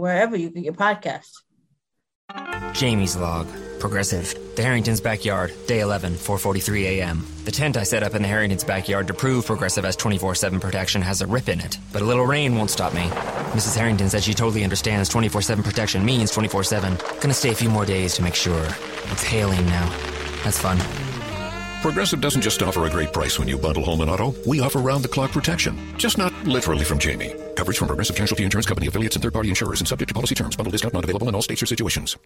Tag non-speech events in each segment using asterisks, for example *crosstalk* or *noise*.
wherever you get your podcast. Jamie's log. Progressive. The Harrington's backyard. Day 11, 4:43 a.m. The tent I set up in the Harrington's backyard to prove Progressive has 24/7 protection has a rip in it, but a little rain won't stop me. Mrs. Harrington said she totally understands 24/7 protection means 24/7. Gonna stay a few more days to make sure. It's hailing now. That's fun. Progressive doesn't just offer a great price when you bundle home and auto. We offer round the clock protection. Just not literally from Jamie. Coverage from Progressive Casualty Insurance Company affiliates and third party insurers and subject to policy terms. Bundle discount not available in all states or situations.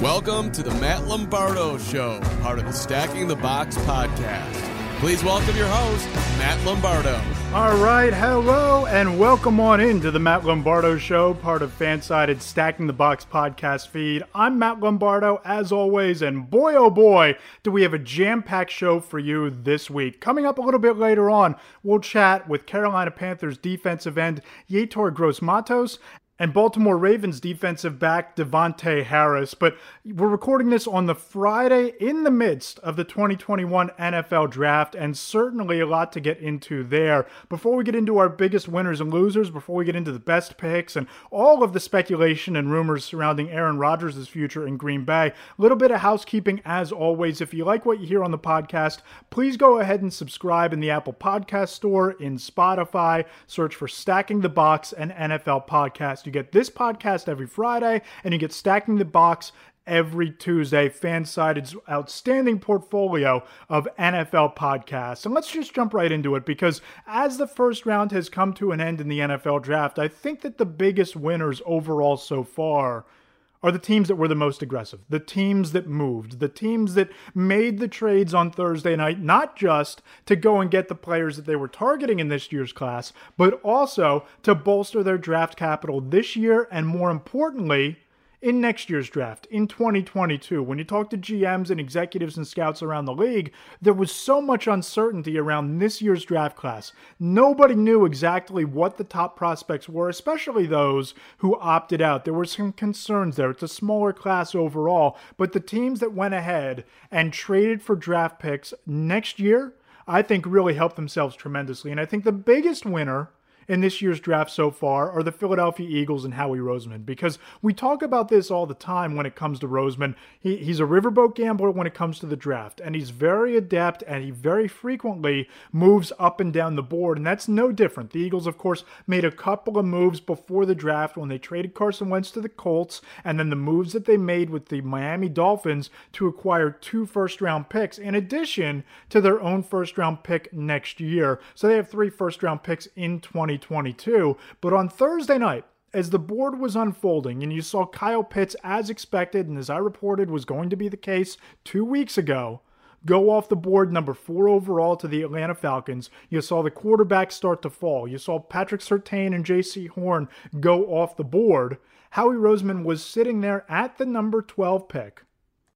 Welcome to the Matt Lombardo Show, part of the Stacking the Box podcast. Please welcome your host, Matt Lombardo. All right, hello, and welcome on into the Matt Lombardo Show, part of Fansided Stacking the Box podcast feed. I'm Matt Lombardo, as always, and boy oh boy, do we have a jam packed show for you this week. Coming up a little bit later on, we'll chat with Carolina Panthers defensive end Yetur Gross Matos and Baltimore Ravens defensive back Davontae Harris. But we're recording this on the Friday in the midst of the 2021 NFL draft, and certainly a lot to get into there. Before we get into our biggest winners and losers, before we get into the best picks and all of the speculation and rumors surrounding Aaron Rodgers' future in Green Bay, a little bit of housekeeping as always. If you like what you hear on the podcast, please go ahead and subscribe in the Apple Podcast Store, in Spotify, search for Stacking the Box and NFL Podcast. You get this podcast every Friday, and you get Stacking the Box every Tuesday. Fansided's outstanding portfolio of NFL podcasts. And let's just jump right into it because as the first round has come to an end in the NFL draft, I think that the biggest winners overall so far are the teams that were the most aggressive, the teams that moved, the teams that made the trades on Thursday night, not just to go and get the players that they were targeting in this year's class, but also to bolster their draft capital this year and more importantly, in next year's draft, in 2022. When you talk to GMs and executives and scouts around the league, there was so much uncertainty around this year's draft class. Nobody knew exactly what the top prospects were, especially those who opted out. There were some concerns there. It's a smaller class overall, but the teams that went ahead and traded for draft picks next year, I think really helped themselves tremendously. And I think the biggest winner in this year's draft so far are the Philadelphia Eagles and Howie Roseman because we talk about this all the time when it comes to Roseman. He, he's a riverboat gambler when it comes to the draft, and he's very adept and he very frequently moves up and down the board, and that's no different. The Eagles, of course, made a couple of moves before the draft when they traded Carson Wentz to the Colts, and then the moves that they made with the Miami Dolphins to acquire two first round picks in addition to their own first round pick next year. So they have three first round picks in 20. 2022. But on Thursday night, as the board was unfolding and you saw Kyle Pitts, as expected, and as I reported was going to be the case two weeks ago, go off the board number four overall to the Atlanta Falcons. You saw the quarterback start to fall. You saw Patrick Surtain and Jaycee Horn go off the board. Howie Roseman was sitting there at the number 12 pick.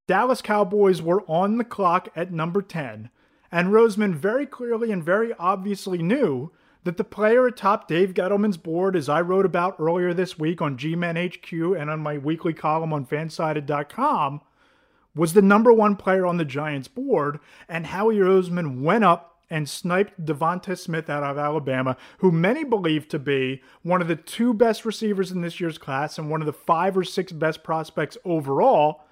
Dallas Cowboys were on the clock at number 10, and Roseman very clearly and very obviously knew that the player atop Dave Gettleman's board, as I wrote about earlier this week on G-Men HQ and on my weekly column on fansided.com, was the number one player on the Giants board, and Howie Roseman went up and sniped Devonta Smith out of Alabama, who many believe to be one of the two best receivers in this year's class and one of the five or six best prospects overall.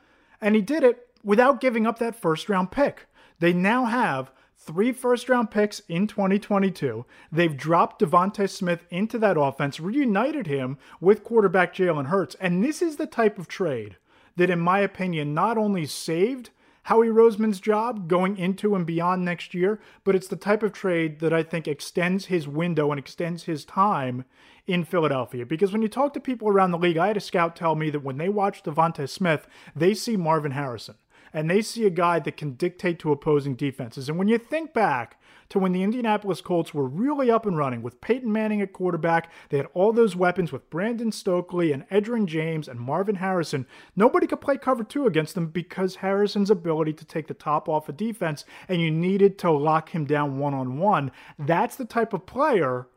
And he did it without giving up that first round pick. They now have three first round picks in 2022. They've dropped DeVonta Smith into that offense, reunited him with quarterback Jalen Hurts. And this is the type of trade that, in my opinion, not only saved Howie Roseman's job going into and beyond next year, but it's the type of trade that I think extends his window and extends his time in Philadelphia. Because when you talk to people around the league, I had a scout tell me that when they watch DeVonta Smith, they see Marvin Harrison and they see a guy that can dictate to opposing defenses. And when you think back to when the Indianapolis Colts were really up and running with Peyton Manning at quarterback, they had all those weapons with Brandon Stokley and Edgerrin James and Marvin Harrison. Nobody could play cover two against them because Harrison's ability to take the top off a of defense and you needed to lock him down one on one. That's the type of player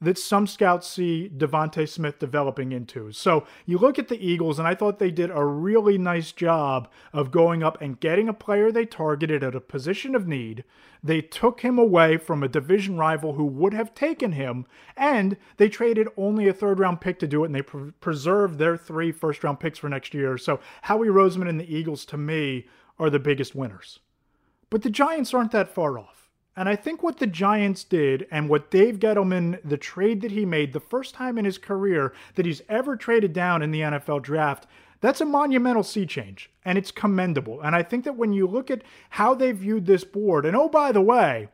that some scouts see DeVonta Smith developing into. So you look at the Eagles, and I thought they did a really nice job of going up and getting a player they targeted at a position of need. They took him away from a division rival who would have taken him, and they traded only a third round pick to do it, and they pre- preserved their three first round picks for next year. So Howie Roseman and the Eagles, to me, are the biggest winners. But the Giants aren't that far off. And I think what the Giants did and what Dave Gettleman, the trade that he made, the first time in his career that he's ever traded down in the NFL draft, that's a monumental sea change and it's commendable. And I think that when you look at how they viewed this board, and oh, by the way,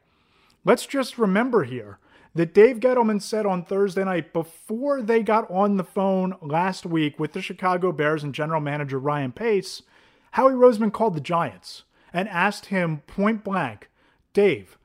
let's just remember here that Dave Gettleman said on Thursday night before they got on the phone last week with the Chicago Bears and general manager Ryan Pace, Howie Roseman called the Giants and asked him point blank, Dave,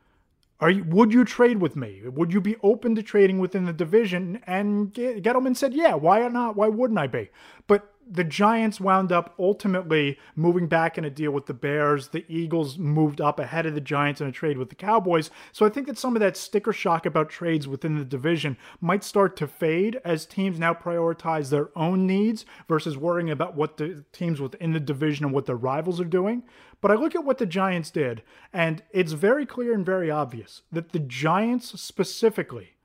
are you, would you trade with me? Would you be open to trading within the division? And Gettleman said, yeah, why not? Why wouldn't I be? But the Giants wound up ultimately moving back in a deal with the Bears. The Eagles moved up ahead of the Giants in a trade with the Cowboys. So I think that some of that sticker shock about trades within the division might start to fade as teams now prioritize their own needs versus worrying about what the teams within the division and what their rivals are doing. But I look at what the Giants did, and it's very clear and very obvious that the Giants specifically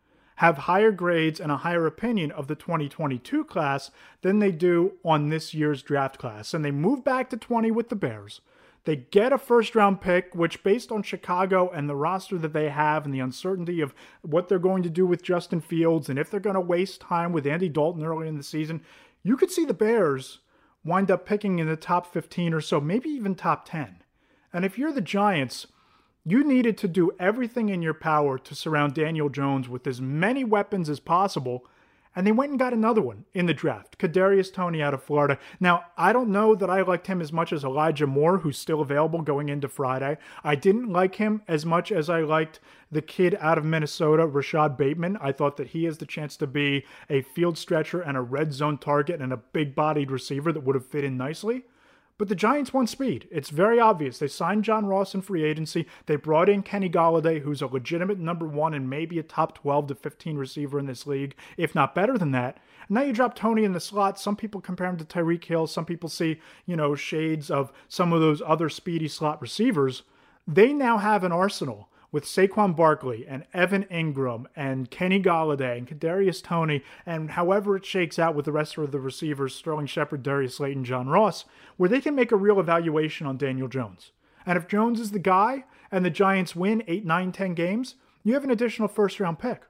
have higher grades and a higher opinion of the 2022 class than they do on this year's draft class. And they move back to 20 with the Bears. They get a first round pick, which, based on Chicago and the roster that they have and the uncertainty of what they're going to do with Justin Fields and if they're going to waste time with Andy Dalton early in the season, you could see the Bears wind up picking in the top 15 or so, maybe even top 10. And if you're the Giants, you needed to do everything in your power to surround Daniel Jones with as many weapons as possible, and they went and got another one in the draft, Kadarius Toney out of Florida. Now, I don't know that I liked him as much as Elijah Moore, who's still available going into Friday. I didn't like him as much as I liked the kid out of Minnesota, Rashod Bateman. I thought that he has the chance to be a field stretcher and a red zone target and a big bodied receiver that would have fit in nicely. But the Giants want speed. It's very obvious. They signed John Ross in free agency. They brought in Kenny Golladay, who's a legitimate number one and maybe a top 12 to 15 receiver in this league, if not better than that. And now you drop Toney in the slot. Some people compare him to Tyreek Hill. Some people see, you know, shades of some of those other speedy slot receivers. They now have an arsenal with Saquon Barkley and Evan Engram and Kenny Golladay and Kadarius Toney and however it shakes out with the rest of the receivers, Sterling Shepard, Darius Slayton, John Ross, where they can make a real evaluation on Daniel Jones. And if Jones is the guy and the Giants win 8, 9, 10 games, you have an additional first round pick.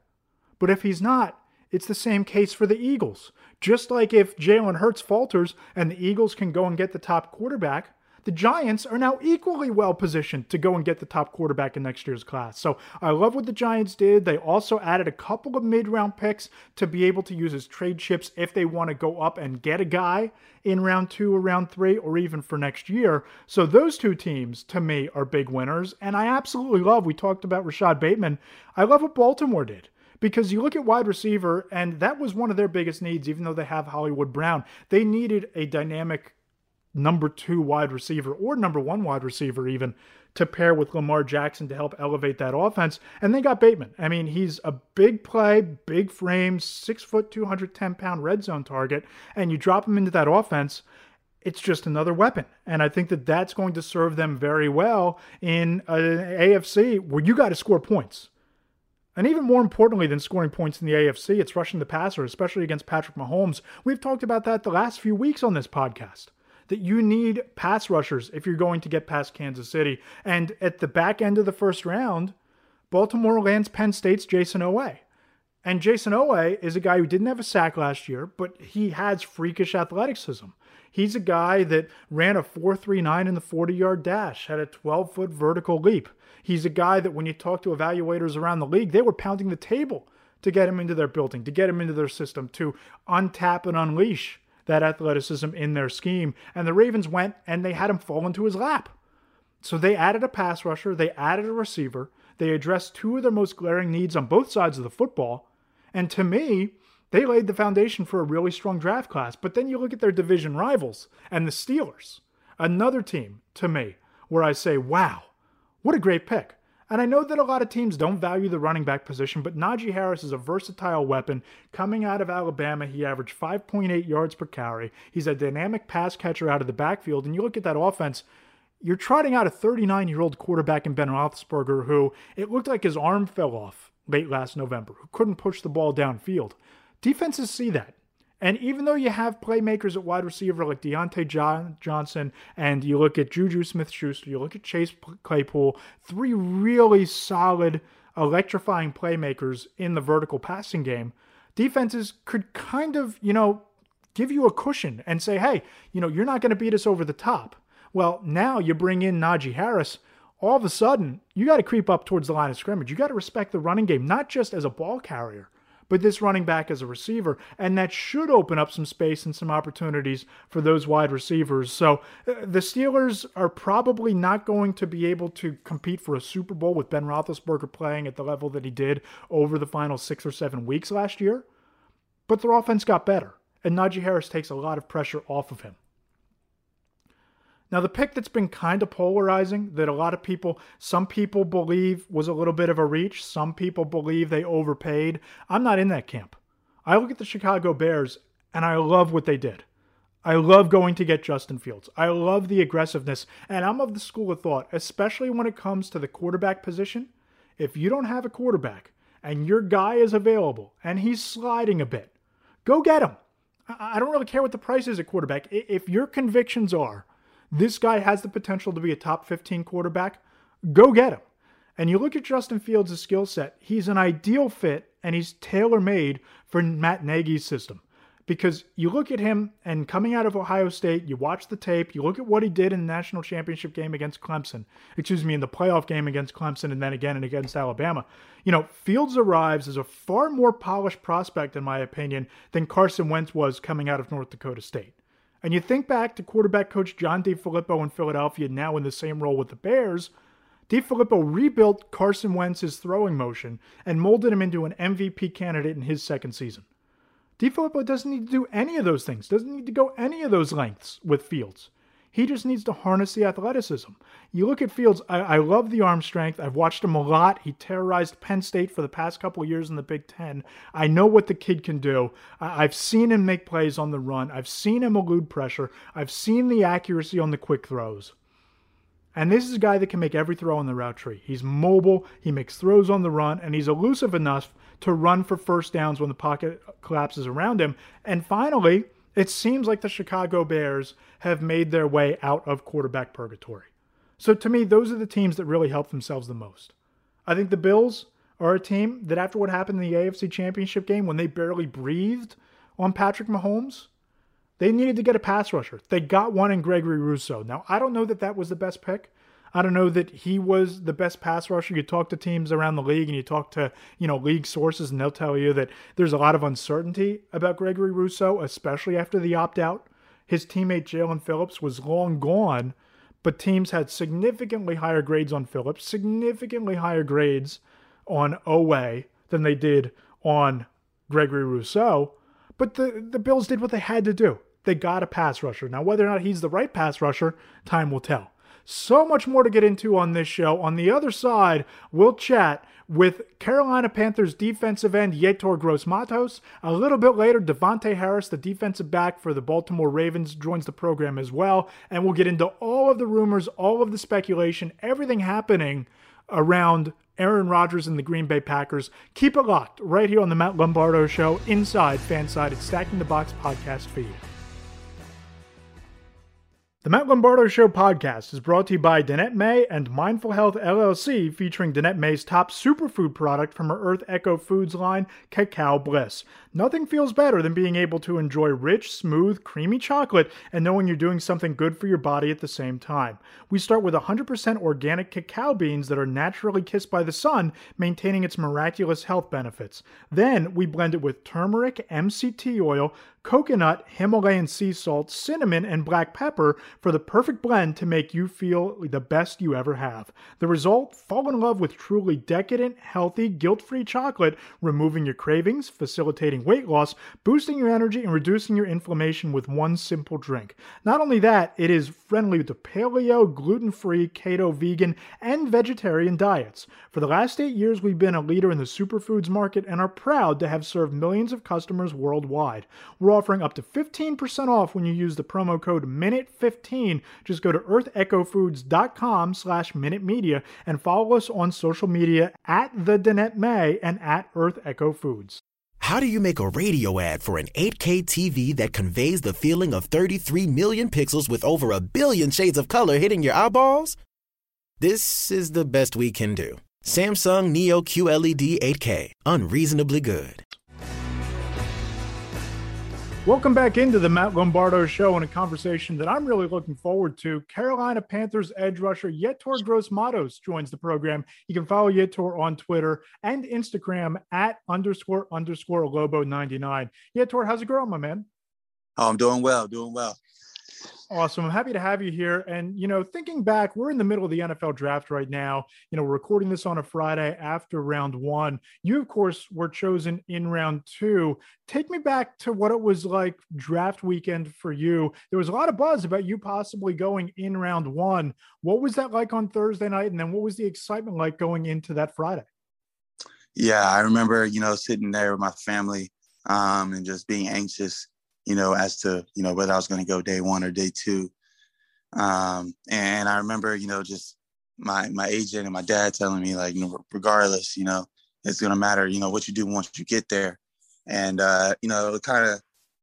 But if he's not, it's the same case for the Eagles. Just like if Jalen Hurts falters and the Eagles can go and get the top quarterback, the Giants are now equally well positioned to go and get the top quarterback in next year's class. So I love what the Giants did. They also added a couple of mid round picks to be able to use as trade chips if they want to go up and get a guy in round two or round three or even for next year. So those two teams to me are big winners. And I absolutely love, we talked about Rashod Bateman. I love what Baltimore did because you look at wide receiver, and that was one of their biggest needs, even though they have Hollywood Brown. They needed a dynamic number two wide receiver or number one wide receiver even to pair with Lamar Jackson to help elevate that offense. And they got Bateman. I mean, he's a big play, big frame, six foot, 210 pound red zone target. And you drop him into that offense, it's just another weapon. And I think that that's going to serve them very well in uh, an AFC where you got to score points. And even more importantly than scoring points in the AFC, it's rushing the passer, especially against Patrick Mahomes. We've talked about that the last few weeks on this podcast that you need pass rushers if you're going to get past Kansas City. And at the back end of the first round, Baltimore lands Penn State's Jayson Oweh. And Jayson Oweh is a guy who didn't have a sack last year, but he has freakish athleticism. He's a guy that ran a 4.39 in the 40 yard dash, had a 12 foot vertical leap. He's a guy that when you talk to evaluators around the league, they were pounding the table to get him into their building, to get him into their system, to untap and unleash that athleticism in their scheme. And the Ravens went and they had him fall into his lap. So they added a pass rusher, they added a receiver, they addressed two of their most glaring needs on both sides of the football. And to me, they laid the foundation for a really strong draft class. But then you look at their division rivals and the Steelers, another team to me where I say, wow, what a great pick. And I know that a lot of teams don't value the running back position, but Najee Harris is a versatile weapon. Coming out of Alabama, he averaged 5.8 yards per carry. He's a dynamic pass catcher out of the backfield. And you look at that offense, you're trotting out a 39 year old quarterback in Ben Roethlisberger who it looked like his arm fell off late last November, who couldn't push the ball downfield. Defenses see that. And even though you have playmakers at wide receiver like Diontae John- Johnson, and you look at Juju Smith Schuster, you look at Chase Claypool, three really solid, electrifying playmakers in the vertical passing game, defenses could kind of, you know, give you a cushion and say, hey, you know, you're not going to beat us over the top. Well, now you bring in Najee Harris. All of a sudden, you got to creep up towards the line of scrimmage. You got to respect the running game, not just as a ball carrier, but this running back as a receiver. And that should open up some space and some opportunities for those wide receivers. So uh, the Steelers are probably not going to be able to compete for a Super Bowl with Ben Roethlisberger playing at the level that he did over the final six or seven weeks last year. But their offense got better, and Najee Harris takes a lot of pressure off of him. Now, the pick that's been kind of polarizing, that a lot of people, some people believe was a little bit of a reach, some people believe they overpaid. I'm not in that camp. I look at the Chicago Bears and I love what they did. I love going to get Justin Fields. I love the aggressiveness. And I'm of the school of thought, especially when it comes to the quarterback position. If you don't have a quarterback and your guy is available and he's sliding a bit, go get him. I don't really care what the price is at quarterback. If your convictions are this guy has the potential to be a top 15 quarterback, go get him. And you look at Justin Fields' skill set, he's an ideal fit and he's tailor made for Matt Nagy's system. Because you look at him and coming out of Ohio State, you watch the tape, you look at what he did in the national championship game against Clemson, excuse me, in the playoff game against Clemson, and then again and against Alabama. You know, Fields arrives as a far more polished prospect, in my opinion, than Carson Wentz was coming out of North Dakota State. And you think back to quarterback coach John DeFilippo in Philadelphia, now in the same role with the Bears. DeFilippo rebuilt Carson Wentz's throwing motion and molded him into an MVP candidate in his second season. DeFilippo doesn't need to do any of those things, doesn't need to go any of those lengths with Fields. He just needs to harness the athleticism. You look at Fields, I, I, love the arm strength. I've watched him a lot. He terrorized Penn State for the past couple years in the Big Ten. I know what the kid can do. I, I've seen him make plays on the run, I've seen him elude pressure, I've seen the accuracy on the quick throws. And this is a guy that can make every throw on the route tree. He's mobile, he makes throws on the run, and he's elusive enough to run for first downs when the pocket collapses around him. And finally, it seems like the Chicago Bears have made their way out of quarterback purgatory. So to me, those are the teams that really help themselves the most. I think the Bills are a team that, after what happened in the AFC Championship game when they barely breathed on Patrick Mahomes, they needed to get a pass rusher. They got one in Gregory Rousseau. Now, I don't know that that was the best pick. I don't know that he was the best pass rusher. You talk to teams around the league and you talk to, you know, league sources and they'll tell you that there's a lot of uncertainty about Gregory Rousseau, especially after the opt out. His teammate Jaelan Phillips was long gone, but teams had significantly higher grades on Phillips, significantly higher grades on Oweh than they did on Gregory Rousseau. But the, the Bills did what they had to do. They got a pass rusher. Now, whether or not he's the right pass rusher, time will tell. So much more to get into on this show. On the other side, we'll chat with Carolina Panthers defensive end Yetur Gross Matos. A little bit later, Davontae Harris, the defensive back for the Baltimore Ravens, joins the program as well. And we'll get into all of the rumors, all of the speculation, everything happening around Aaron Rodgers and the Green Bay Packers. Keep it locked right here on the Matt Lombardo Show inside Fansided Stacking the Box podcast feed. The Matt Lombardo Show podcast is brought to you by Danette May and Mindful Health LLC, featuring Danette May's top superfood product from her Earth Echo Foods line, Cacao Bliss. Nothing feels better than being able to enjoy rich, smooth, creamy chocolate and knowing you're doing something good for your body at the same time. We start with 100% organic cacao beans that are naturally kissed by the sun, maintaining its miraculous health benefits. Then we blend it with turmeric, MCT oil, coconut, Himalayan sea salt, cinnamon, and black pepper for the perfect blend to make you feel the best you ever have. The result? Fall in love with truly decadent, healthy, guilt free chocolate, removing your cravings, facilitating weight loss, boosting your energy, and reducing your inflammation with one simple drink. Not only that, it is friendly to paleo, gluten free, keto, vegan, and vegetarian diets. For the last eight years, we've been a leader in the superfoods market and are proud to have served millions of customers worldwide. We're offering up to 15% off when you use the promo code MINUTE15. Just go to earthechofoods.com slash Minute Media and follow us on social media at the Danette May and at Earth Echo Foods. How do you make a radio ad for an 8K TV that conveys the feeling of 33 million pixels with over a billion shades of color hitting your eyeballs? This is the best we can do. Samsung Neo QLED 8K, unreasonably good. Welcome back into the Matt Lombardo Show and a conversation that I'm really looking forward to. Carolina Panthers edge rusher Yetur Grossmatos joins the program. You can follow Yetur on Twitter and Instagram at underscore underscore Lobo99. Yetur, how's it going, my man? Oh, I'm doing well, doing well. Awesome. I'm happy to have you here. And, you know, thinking back, we're in the middle of the NFL draft right now. You know, we're recording this on a Friday after round one. You, of course, were chosen in round two. Take me back to what it was like draft weekend for you. There was a lot of buzz about you possibly going in round one. What was that like on Thursday night? And then what was the excitement like going into that Friday? Yeah, I remember, you know, sitting there with my family um, and just being anxious you know, as to, you know, whether I was going to go day one or day two. Um, and I remember, you know, just my, my agent and my dad telling me like, you know, regardless, you know, it's going to matter, you know, what you do once you get there. And, uh, you know, it kind of,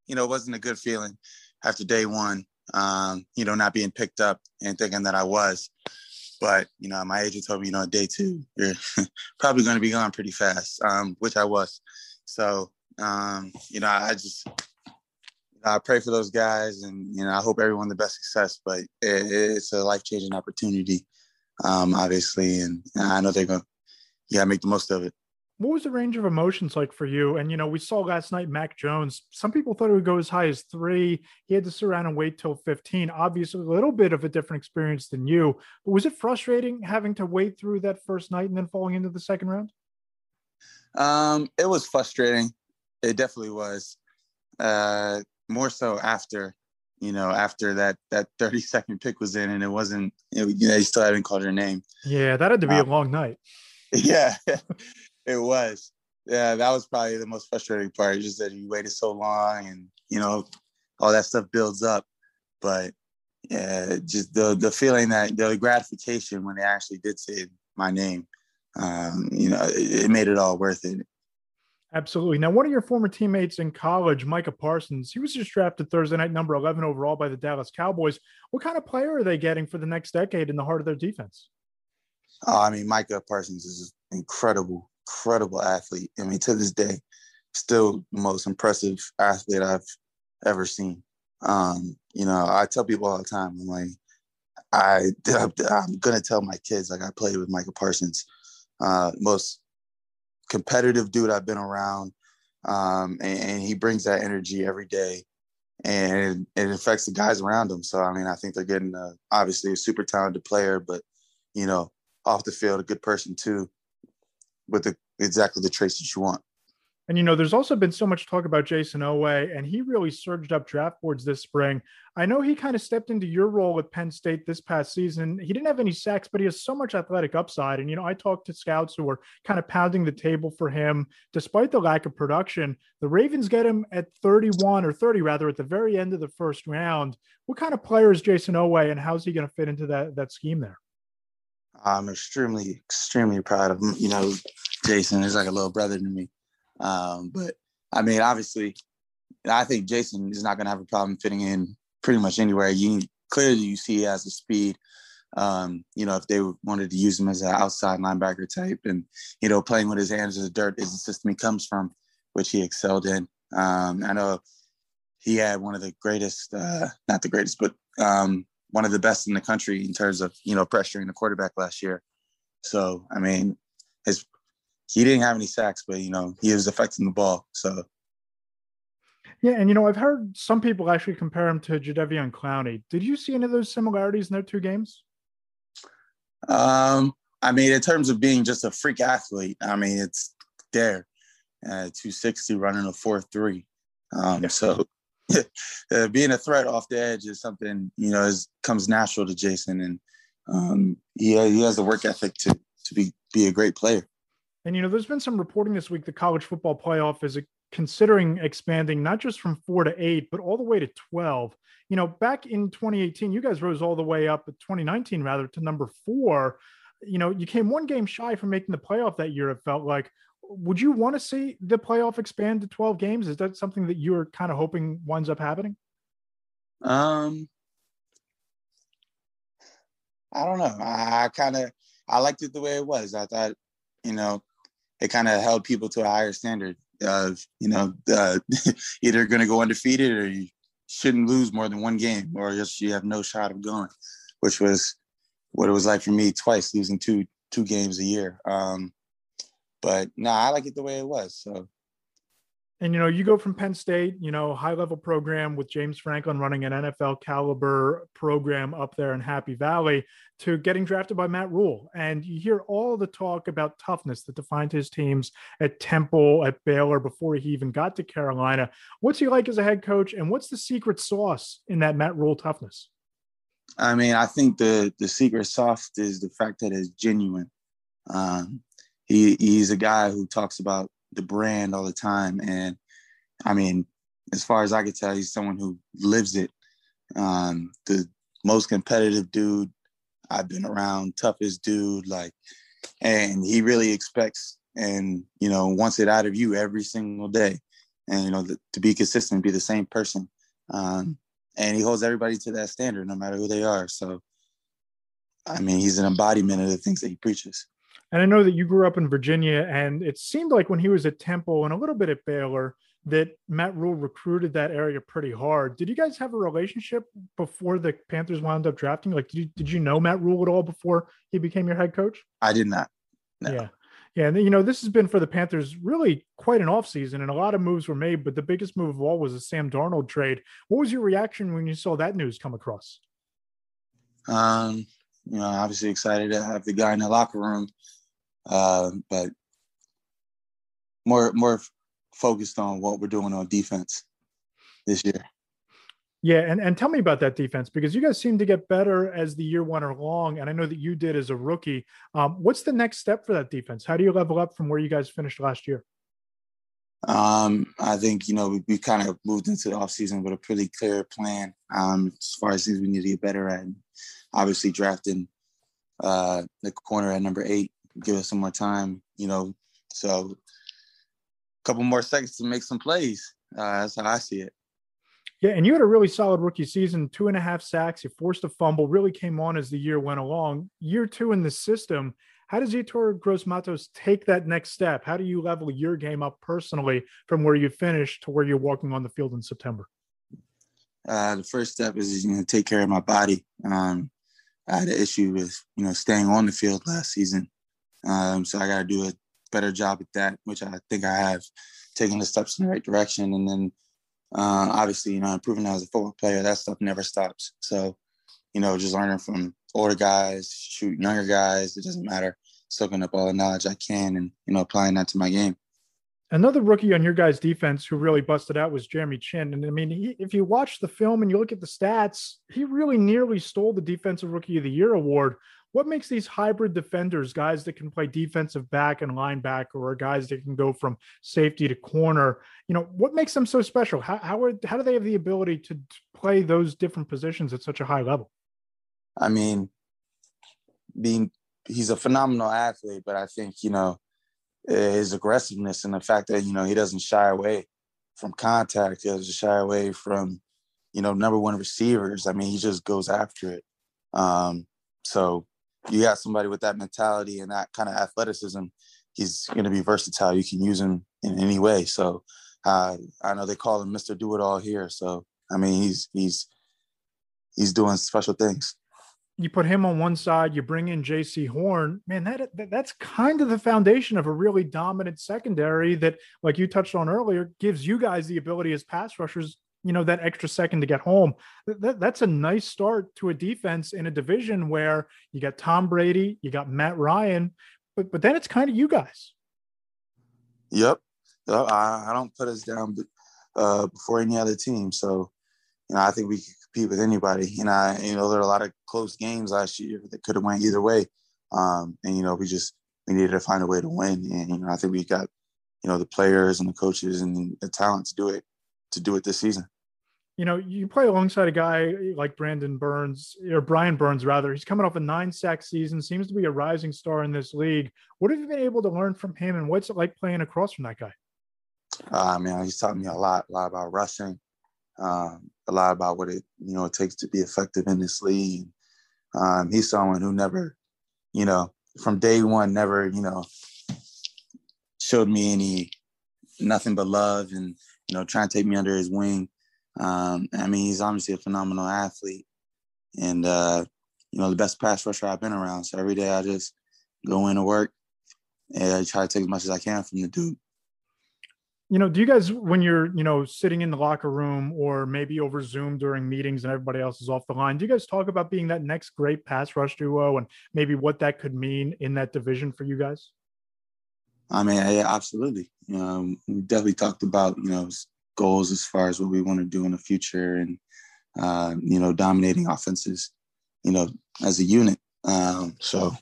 you know, it wasn't a good feeling after day one, um, you know, not being picked up and thinking that I was. But, you know, my agent told me, you know, day two, you're probably going to be gone pretty fast, um, which I was. So, um, you know, I just, I pray for those guys, and you know, I hope everyone the best success. But it, it's a life changing opportunity, um, obviously, and, and I know they're gonna, yeah, make the most of it. What was the range of emotions like for you? And you know, we saw last night Mac Jones. Some people thought it would go as high as three. He had to sit around and wait till fifteen. Obviously, a little bit of a different experience than you. But was it frustrating having to wait through that first night and then falling into the second round? Um, it was frustrating. It definitely was. Uh, more so after you know after that that 30 second pick was in and it wasn't you know, you know they still hadn't called her name. Yeah that had to be um, a long night. *laughs* yeah *laughs* it was. Yeah that was probably the most frustrating part just that you waited so long and you know all that stuff builds up. But yeah just the the feeling that the gratification when they actually did say my name um, you know it, it made it all worth it Absolutely. Now, one of your former teammates in college, Micah Parsons, he was just drafted Thursday night, number 11 overall by the Dallas Cowboys. What kind of player are they getting for the next decade in the heart of their defense? Uh, I mean, Micah Parsons is an incredible, incredible athlete. I mean, to this day, still the most impressive athlete I've ever seen. Um, you know, I tell people all the time, I'm like, I, *laughs* I'm going to tell my kids, like, I played with Micah Parsons. Uh, most competitive dude I've been around. Um, and, and, he brings that energy every day and it, affects the guys around him. So, I mean, I think they're getting a, obviously a super talented player, but, you know, off the field, a good person too, with the, exactly the traits that you want. And you know, there's also been so much talk about Jayson Oweh, and he really surged up draft boards this spring. I know he kind of stepped into your role at Penn State this past season. He didn't have any sacks, but he has so much athletic upside. And you know, I talked to scouts who were kind of pounding the table for him, despite the lack of production. The Ravens get him at 31 or 30 rather at the very end of the first round. What kind of player is Jayson Oweh, and how's he going to fit into that that scheme there? I'm extremely, extremely proud of him. You know, Jayson is like a little brother to me. Um, but I mean, obviously, I think Jayson is not going to have a problem fitting in pretty much anywhere you clearly you see he has the speed. Um, you know, if they wanted to use him as an outside linebacker type, and you know, playing with his hands in the dirt is the system he comes from, which he excelled in. Um, I know he had one of the greatest, uh, not the greatest, but um, one of the best in the country in terms of you know pressuring the quarterback last year. So I mean, he didn't have any sacks, but you know he was affecting the ball. So yeah, and you know I've heard some people actually compare him to Jadeveon Clowney. Did you see any of those similarities in their two games? Um, I mean, in terms of being just a freak athlete, I mean it's there, uh, 260 running a four three. Um, so *laughs* uh, being a threat off the edge is something you know is comes natural to Jayson, and um, he he has the work ethic to to be be a great player. And you know, there's been some reporting this week the college football playoff is considering expanding not just from four to eight, but all the way to 12. You know, back in 2018, you guys rose all the way up, 2019 rather, to number four. You know, you came one game shy from making the playoff that year, it felt like would you want to see the playoff expand to 12 games? Is that something that you are kind of hoping winds up happening? Um, I don't know. I, I kind of I liked it the way it was. I thought, you know, it kind of held people to a higher standard of, you know, uh, *laughs* either going to go undefeated or you shouldn't lose more than one game, or just you have no shot of going, which was what it was like for me twice, losing two two games a year. Um, but no, nah, I like it the way it was. So and you know, you go from Penn State, you know, high level program with James Franklin running an NFL caliber program up there in Happy Valley to getting drafted by Matt Rhule. And you hear all the talk about toughness that defined his teams at Temple, at Baylor before he even got to Carolina. What's he like as a head coach? And what's the secret sauce in that Matt Rhule toughness? I mean, I think the the secret sauce is the fact that it's genuine. Um, he he's a guy who talks about the brand all the time, and I mean, as far as I can tell, he's someone who lives it. Um, the most competitive dude I've been around, toughest dude, like, and he really expects and you know wants it out of you every single day, and you know the, to be consistent, be the same person, um, and he holds everybody to that standard, no matter who they are. So, I mean, he's an embodiment of the things that he preaches. And I know that you grew up in Virginia, and it seemed like when he was at Temple and a little bit at Baylor, that Matt Rhule recruited that area pretty hard. Did you guys have a relationship before the Panthers wound up drafting? Like, did you, did you know Matt Rhule at all before he became your head coach? I did not. No. Yeah. Yeah, and you know this has been for the Panthers really quite an offseason, and a lot of moves were made. But the biggest move of all was the Sam Darnold trade. What was your reaction when you saw that news come across? Um, you know, obviously excited to have the guy in the locker room uh, but more more focused on what we're doing on defense this year. Yeah, and, and tell me about that defense because you guys seem to get better as the year went along, and I know that you did as a rookie. Um, what's the next step for that defense? How do you level up from where you guys finished last year? Um, I think you know we, we kind of moved into the offseason with a pretty clear plan um, as far as things we need to get better at. Obviously, drafting uh, the corner at number eight give us some more time, you know. So a couple more seconds to make some plays. Uh, that's how I see it. Yeah, and you had a really solid rookie season, two and a half sacks. You forced a fumble, really came on as the year went along. Year two in the system, how does Yetur Gross-Matos take that next step? How do you level your game up personally from where you finished to where you're walking on the field in September? Uh, the first step is you know take care of my body. Um, I had an issue with you know staying on the field last season, um, so I got to do a better job at that, which I think I have taken the steps in the right direction. And then uh, obviously, you know, improving as a football player, that stuff never stops. So, you know, just learning from older guys, shoot younger guys, it doesn't matter. Soaking up all the knowledge I can and, you know, applying that to my game. Another rookie on your guys' defense who really busted out was Jeremy Chinn. And I mean, he, if you watch the film and you look at the stats, he really nearly stole the Defensive Rookie of the Year award what makes these hybrid defenders, guys that can play defensive back and linebacker, or guys that can go from safety to corner, you know, what makes them so special? How how, are, how do they have the ability to play those different positions at such a high level? I mean, being he's a phenomenal athlete, but I think you know his aggressiveness and the fact that you know he doesn't shy away from contact, he doesn't shy away from you know, number one receivers. I mean, he just goes after it. Um, so you got somebody with that mentality and that kind of athleticism. He's going to be versatile. You can use him in any way. So uh, I know they call him Mr. Do It All here. So I mean, he's he's he's doing special things. You put him on one side, you bring in Jaycee Horn. Man, that, that that's kind of the foundation of a really dominant secondary that, like you touched on earlier, gives you guys the ability as pass rushers you know that extra second to get home that, that's a nice start to a defense in a division where you got tom brady you got matt ryan but but then it's kind of you guys yep. I, I don't put us down uh, before any other team so you know, I think we could compete with anybody. And I, you know, there are a lot of close games last year that could have went either way. Um, and you know, we just we needed to find a way to win. And you know, I think we got, you know, the players and the coaches and the talent to do it to do it this season. You know, you play alongside a guy like Brandon Burns or Brian Burns rather. He's coming off a nine sack season, seems to be a rising star in this league. What have you been able to learn from him, and what's it like playing across from that guy? Uh, man, he's taught me a lot, a lot about rushing, um, a lot about what it you know it takes to be effective in this league. Um, he's someone who never, you know, from day one, never you know showed me any nothing but love and you know trying to take me under his wing. Um, I mean, he's obviously a phenomenal athlete, and uh, you know the best pass rusher I've been around. So every day I just go into work and I try to take as much as I can from the dude you know, do you guys, when you're, you know, sitting in the locker room or maybe over Zoom during meetings and everybody else is off the line, do you guys talk about being that next great pass rush duo and maybe what that could mean in that division for you guys? I mean, yeah, absolutely. Um, we definitely talked about, you know, goals as far as what we want to do in the future and, uh, you know, dominating offenses, you know, as a unit. Um, so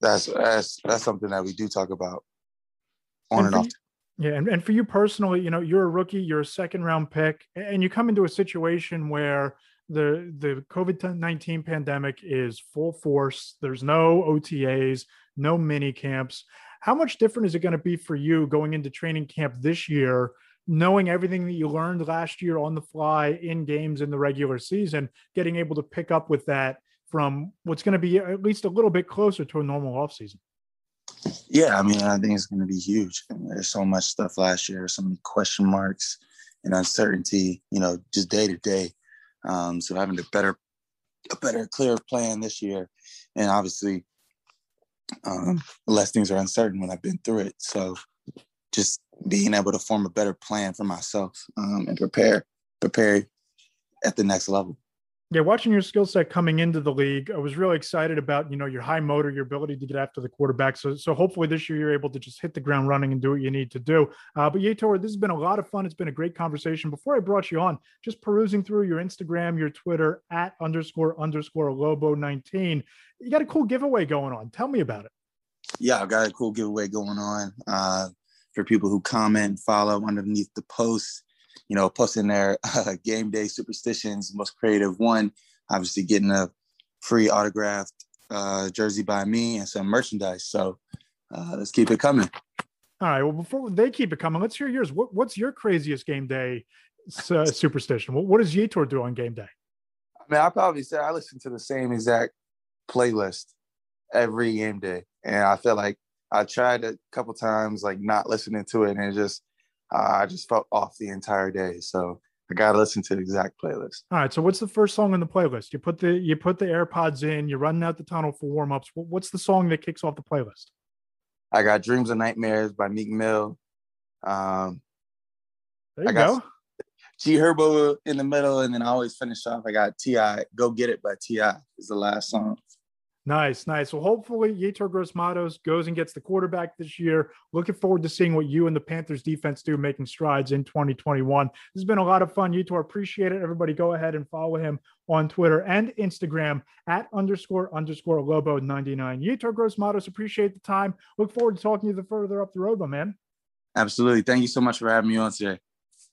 that's, that's, that's something that we do talk about on and, and off. Yeah, and, and for you personally, you know, you're a rookie, you're a second round pick, and you come into a situation where the the COVID nineteen pandemic is full force. There's no OTAs, no mini camps. How much different is it going to be for you going into training camp this year, knowing everything that you learned last year on the fly in games in the regular season, getting able to pick up with that from what's going to be at least a little bit closer to a normal offseason? Yeah, I mean, I think it's going to be huge. There's so much stuff last year, so many question marks and uncertainty. You know, just day to day. Um, so having a better, a better, clear plan this year, and obviously, um, less things are uncertain when I've been through it. So just being able to form a better plan for myself um, and prepare, prepare at the next level yeah, watching your skill set coming into the league, I was really excited about you know your high motor, your ability to get after the quarterback. So, so hopefully this year you're able to just hit the ground running and do what you need to do. Uh, but Yetur, this has been a lot of fun. It's been a great conversation. Before I brought you on, just perusing through your Instagram, your Twitter at underscore underscore Lobo nineteen, you got a cool giveaway going on. Tell me about it. Yeah, I've got a cool giveaway going on uh, for people who comment, follow underneath the post you know, posting their *laughs* uh, game day superstitions, most creative one, obviously getting a free autographed uh, jersey by me and some merchandise. So uh, let's keep it coming. All right. Well, before they keep it coming, let's hear yours. What, what's your craziest game day uh, superstition? What, what does Yetur do on game day? I mean, I probably say I listen to the same exact playlist every game day, and I feel like I tried a couple times, like not listening to it, and it just uh, I just felt off the entire day. So I got to listen to the exact playlist. All right. So what's the first song on the playlist? You put the you put the AirPods in. You're running out the tunnel for warm ups. What's the song that kicks off the playlist? I got "Dreams and Nightmares" by Meek Mill. Um, there you I got go. G Herbo in the middle, and then I always finish off. I got Ti. "Go Get It" by T.I. is the last song. Nice, nice. Well, hopefully Yetur Gross-Matos goes and gets the quarterback this year. Looking forward to seeing what you and the Panthers defense do, making strides in 2021. This has been a lot of fun. Yetur, appreciate it. Everybody go ahead and follow him on Twitter and Instagram at underscore underscore Lobo 99. Yetur Gross-Matos, appreciate the time. Look forward to talking to you the further up the road, my man. Absolutely. Thank you so much for having me on today.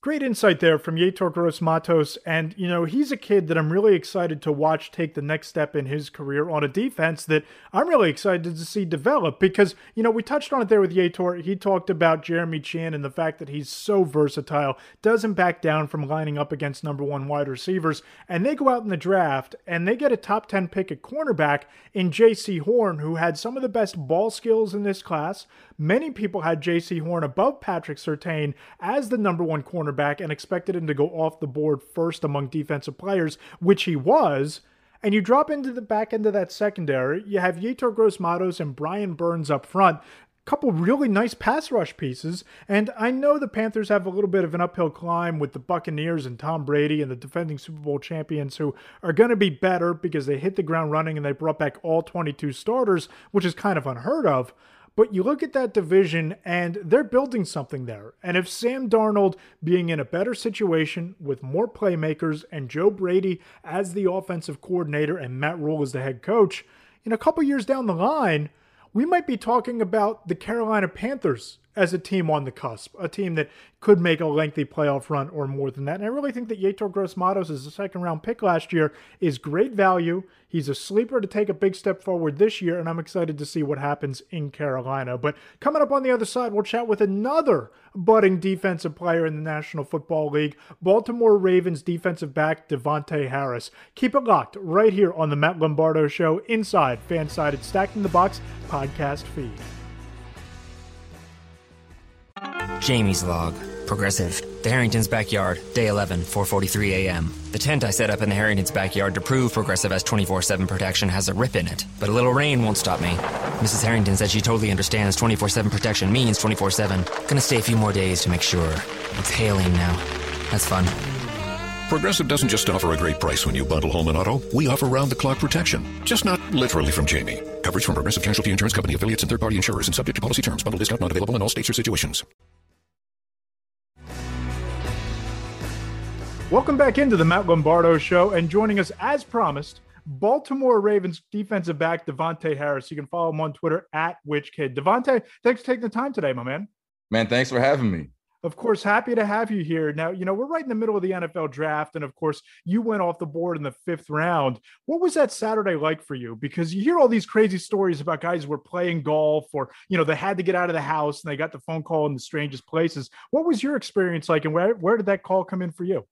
Great insight there from Yetur Gross Matos. And, you know, he's a kid that I'm really excited to watch take the next step in his career on a defense that I'm really excited to see develop because, you know, we touched on it there with Yetur. He talked about Jeremy Chinn and the fact that he's so versatile, doesn't back down from lining up against number one wide receivers. And they go out in the draft and they get a top 10 pick at cornerback in Jaycee Horn, who had some of the best ball skills in this class. Many people had Jaycee Horn above Patrick Surtain as the number one cornerback quarterback and expected him to go off the board first among defensive players, which he was. And you drop into the back end of that secondary, you have Yetur Gross Matos and Brian Burns up front. A couple really nice pass rush pieces, and I know the Panthers have a little bit of an uphill climb with the Buccaneers and Tom Brady and the defending Super Bowl champions who are going to be better because they hit the ground running and they brought back all 22 starters, which is kind of unheard of. But you look at that division and they're building something there. And if Sam Darnold being in a better situation with more playmakers and Joe Brady as the offensive coordinator and Matt Rhule as the head coach, in a couple years down the line, we might be talking about the Carolina Panthers as a team on the cusp, a team that could make a lengthy playoff run or more than that. And I really think that Yetur Gross as a second round pick last year is great value. He's a sleeper to take a big step forward this year, and I'm excited to see what happens in Carolina. But coming up on the other side, we'll chat with another budding defensive player in the National Football League, Baltimore Ravens defensive back Davontae Harris. Keep it locked right here on the Matt Lombardo Show inside Fansided Stacking the Box podcast feed. Jamie's log. Progressive. The Harrington's backyard. Day 11, 4:43 a.m. The tent I set up in the Harrington's backyard to prove Progressive has 24/7 protection has a rip in it, but a little rain won't stop me. Mrs. Harrington said she totally understands 24/7 protection means 24/7. Gonna stay a few more days to make sure. It's hailing now. That's fun. Progressive doesn't just offer a great price when you bundle home and auto. We offer round the clock protection. Just not literally from Jamie. Coverage from Progressive Casualty Insurance Company affiliates and third party insurers and subject to policy terms. Bundle discount not available in all states or situations. Welcome back into the Matt Lombardo Show, and joining us as promised, Baltimore Ravens defensive back Davontae Harris. You can follow him on Twitter at WhitchKid. Davontae, thanks for taking the time today, my man. Man, thanks for having me. Of course, happy to have you here. Now, you know, we're right in the middle of the NFL draft. And of course, you went off the board in the fifth round. What was that Saturday like for you? Because you hear all these crazy stories about guys who were playing golf or, you know, they had to get out of the house and they got the phone call in the strangest places. What was your experience like? And where, where did that call come in for you?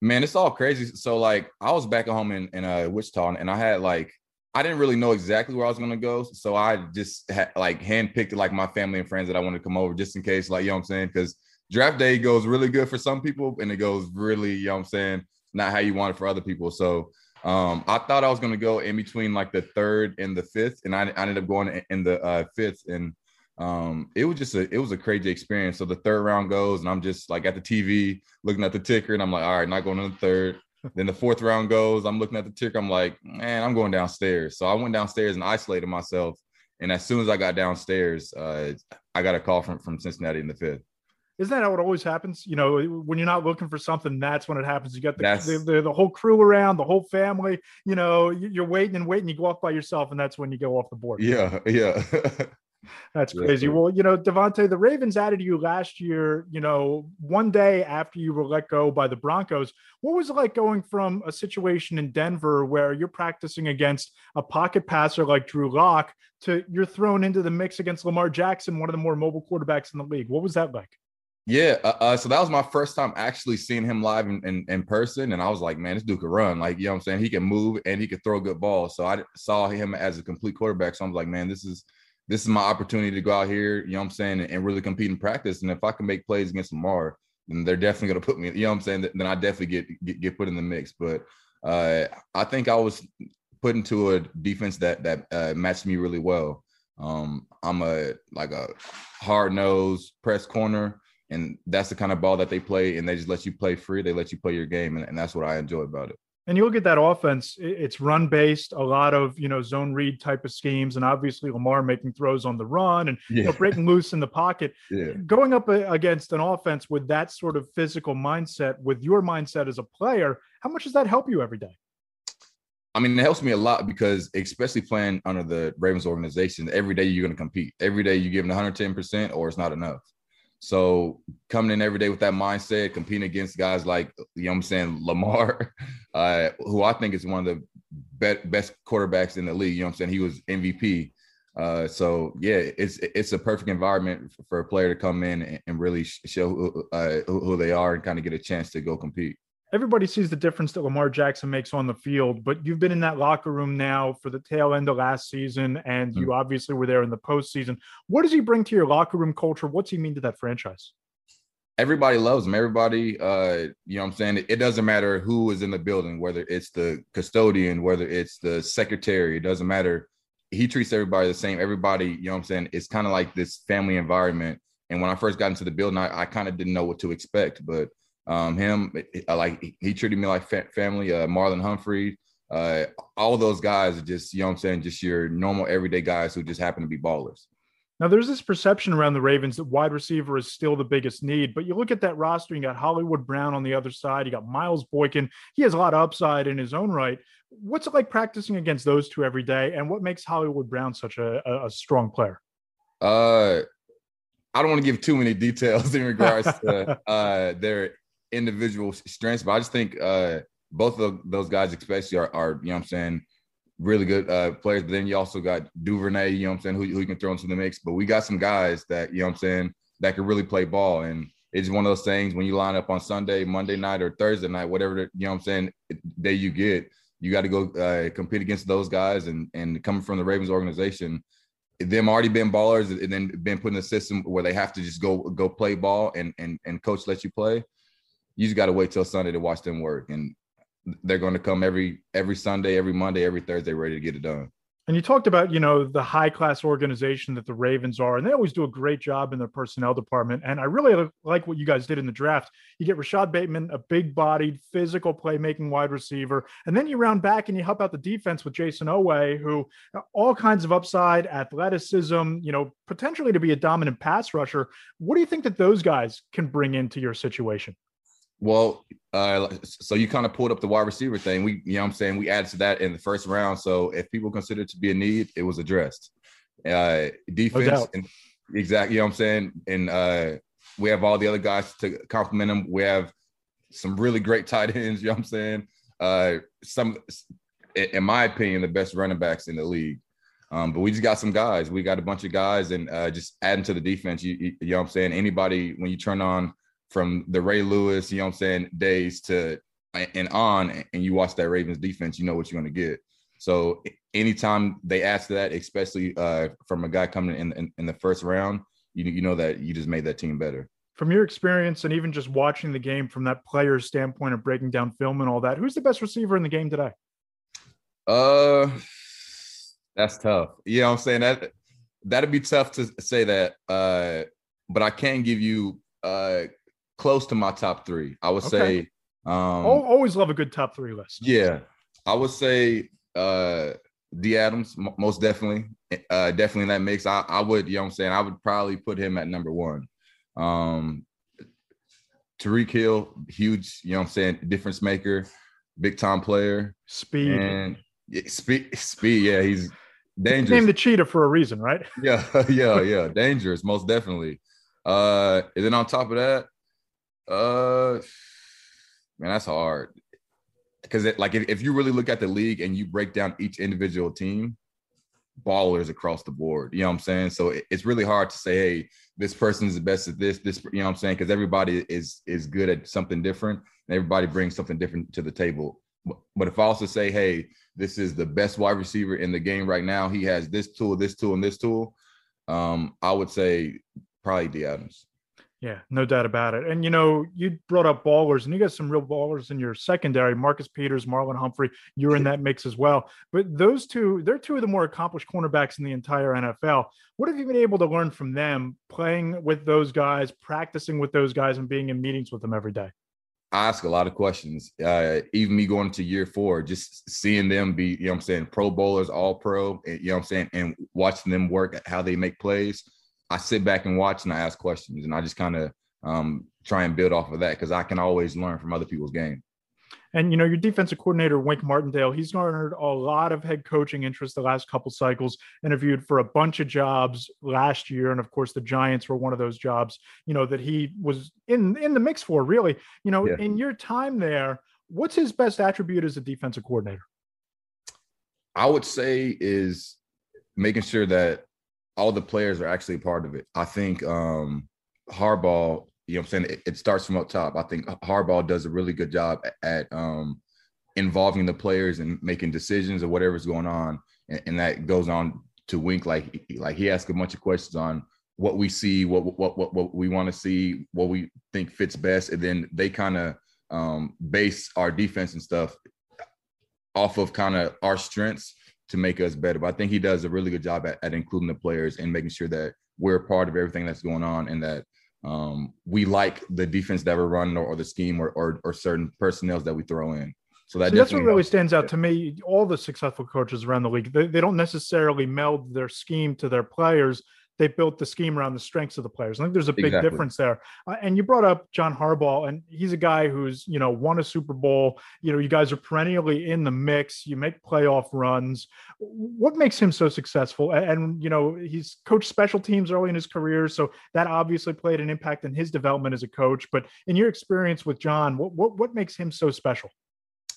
Man, it's all crazy. So like I was back at home in, in uh, Wichita and I had like I didn't really know exactly where I was gonna go. So I just had like handpicked like my family and friends that I wanted to come over just in case, like you know what I'm saying? Because draft day goes really good for some people and it goes really, you know what I'm saying, not how you want it for other people. So um, I thought I was gonna go in between like the third and the fifth, and I, I ended up going in the uh, fifth. And um, it was just a it was a crazy experience. So the third round goes, and I'm just like at the TV looking at the ticker, and I'm like, all right, not going to the third. then the fourth round goes, I'm looking at the ticker, I'm like, man, I'm going downstairs. So I went downstairs and isolated myself. And as soon as I got downstairs, uh, I got a call from from Cincinnati in the fifth. Isn't that how it always happens? You know, when you're not looking for something, that's when it happens. You got the, the, the, the, whole crew around, the whole family. You know, you're waiting and waiting. You go off by yourself, and that's when you go off the board. Yeah, yeah. *laughs* That's crazy. Well, you know, Davontae, the Ravens added you last year, you know, one day after you were let go by the Broncos. What was it like going from a situation in Denver where you're practicing against a pocket passer like Drew Lock to you're thrown into the mix against Lamar Jackson, one of the more mobile quarterbacks in the league? What was that like? Yeah, uh, uh, so that was my first time actually seeing him live in, in, in, person. And I was like, man, this dude could run. Like, you know what I'm saying? He can move and he could throw good ball. So I saw him as a complete quarterback. So I'm like, man, this is – this is my opportunity to go out here, you know what I'm saying, and, really compete in practice. And if I can make plays against Lamar, then they're definitely going to put me, you know what I'm saying, then I definitely get, get, get put in the mix. But uh, I think I was put into a defense that that uh, matched me really well. Um, I'm a like a hard nose press corner, and that's the kind of ball that they play, and they just let you play free. They let you play your game, and, and that's what I enjoy about it. And you look at that offense, it's run based, a lot of, you know, zone read type of schemes. And obviously Lamar making throws on the run and yeah. you know, breaking loose in the pocket. Yeah. Going up against an offense with that sort of physical mindset, with your mindset as a player, how much does that help you every day? I mean, it helps me a lot because, especially playing under the Ravens organization, every day you're going to compete. Every day you give them 110% or it's not enough. So coming in every day with that mindset, competing against guys like you know what I'm saying, Lamar, *laughs* uh, who I think is one of the be- best quarterbacks in the league. You know what I'm saying? He was MVP. Uh, so yeah, it's it's a perfect environment for a player to come in and, and really show who, uh, who they are and kind of get a chance to go compete everybody sees the difference that Lamar Jackson makes on the field, but you've been in that locker room now for the tail end of last season, and you mm-hmm. obviously were there in the postseason. What does he bring to your locker room culture? What's he mean to that franchise? Everybody loves him. Everybody, uh, you know what I'm saying? It doesn't matter who is in the building, whether it's the custodian, whether it's the secretary, it doesn't matter. He treats everybody the same. Everybody, you know what I'm saying? It's kind of like this family environment. And when I first got into the building, I, I kind of didn't know what to expect, but um, him, like he treated me like family. Uh, Marlon Humphrey, uh, all those guys are just, you know what I'm saying, just your normal everyday guys who just happen to be ballers. Now, there's this perception around the Ravens that wide receiver is still the biggest need, but you look at that roster, you got Hollywood Brown on the other side, you got Miles Boykin. He has a lot of upside in his own right. What's it like practicing against those two every day, and what makes Hollywood Brown such a, a, a strong player? Uh, I don't want to give too many *laughs* details in regards to uh, their individual strengths, but I just think uh, both of those guys, especially, are, are, you know I'm saying, really good uh, players. But then you also got Duvernay, you know I'm saying, who, who you can throw into the mix. But we got some guys that, you know I'm saying, that can really play ball. And it's one of those things when you line up on Sunday, Monday night, or Thursday night, whatever, you know I'm saying, day you get, you got to go uh, compete against those guys. And, and coming from the Ravens organization, them already been ballers and then been put in a system where they have to just go go play ball and and and coach let you play you just got to wait till Sunday to watch them work, and they're going to come every every Sunday, every Monday, every Thursday, ready to get it done. And you talked about, you know, the high class organization that the Ravens are, and they always do a great job in their personnel department. And I really like what you guys did in the draft. You get Rashod Bateman, a big bodied, physical playmaking wide receiver. And then you round back and you help out the defense with Jayson Oweh, who all kinds of upside, athleticism, you know, potentially to be a dominant pass rusher. What do you think that those guys can bring into your situation? Well, uh, so you kind of pulled up the wide receiver thing. We, you know, I'm saying we added to that in the first round. So if people consider it to be a need, it was addressed. Uh, defense, no and exactly, you know, what I'm saying, and uh, we have all the other guys to complement them. We have some really great *laughs* tight ends. You know, what I'm saying, uh, some, in my opinion, the best running backs in the league. Um, but we just got some guys. We got a bunch of guys, and uh, just adding to the defense. You, you, you know, what I'm saying, anybody when you turn on from the Ray Lewis, you know what I'm saying, days to and on, and you watch that Ravens defense, you know what you're going to get. So anytime they ask that, especially uh, from a guy coming in, in, in the first round, you you know that you just made that team better. From your experience and even just watching the game from that player's standpoint of breaking down film and all that, who's the best receiver in the game today? Uh, that's tough. You know what I'm saying that that'd be tough to say that. Uh, but I can give you uh close to my top three. I would okay. say um always love a good top three list. Yeah. I would say uh D Adams, most definitely. Uh definitely in that mix. I, I would, you know what I'm saying? I would probably put him at number one. Um Tyreek Hill, huge, you know what I'm saying, difference maker, big time player. Speed. And yeah, speed speed, yeah, he's dangerous. Named the cheetah for a reason, right? Yeah, *laughs* yeah, yeah. dangerous, most definitely. Uh and then on top of that, uh, man, that's hard. Because like if, if you really look at the league and you break down each individual team, ballers across the board. You know what I'm saying? So it, it's really hard to say, hey, this person is the best at this. This, you know what I'm saying? Because everybody is is good at something different, and everybody brings something different to the table. But, but if I also say, hey, this is the best wide receiver in the game right now, he has this tool, this tool, and this tool. Um, I would say probably D Adams. Yeah, no doubt about it. And you know, you brought up ballers, and you got some real ballers in your secondary. Marcus Peters, Marlon Humphrey, you're in *laughs* that mix as well. But those two, they're two of the more accomplished cornerbacks in the entire NFL. What have you been able to learn from them playing with those guys, practicing with those guys, and being in meetings with them every day? I ask a lot of questions. Uh, even me going to year four, just seeing them be, you know I'm saying, pro bowlers, all pro, you know I'm saying, and watching them work, at how they make plays I sit back and watch and I ask questions and I just kind of um, try and build off of that because I can always learn from other people's game. And you know, your defensive coordinator, Wink Martindale, he's garnered a lot of head coaching interest the last couple cycles, interviewed for a bunch of jobs last year. And of course, the Giants were one of those jobs, you know, that he was in in the mix for, really. You know, yeah. in your time there, what's his best attribute as a defensive coordinator? I would say is making sure that all the players are actually part of it. I think um Harbaugh you know I'm saying? It, it, starts from up top. I think Harbaugh does a really good job at, at um, involving the players and making decisions or whatever's going on. And, and, that goes on to Wink like like he asks a bunch of questions on what we see, what what what, what we want to see, what we think fits best, and then they kind of um, base our defense and stuff off of kind of our strengths to make us better. But I think he does a really good job at, at including the players and making sure that we're a part of everything that's going on and that um, we like the defense that we're running or, or the scheme or, or, or certain personnel that we throw in. So that that's what really stands out to me. All the successful coaches around the league, they, they don't necessarily meld their scheme to their players they built the scheme around the strengths of the players. I think there's a big exactly. difference there. Uh, and you brought up John Harbaugh, and he's a guy who's you know won a Super Bowl. You know, you guys are perennially in the mix. You make playoff runs. What makes him so successful? And, and you know, he's coached special teams early in his career, so that obviously played an impact in his development as a coach. But in your experience with John, what what, what makes him so special?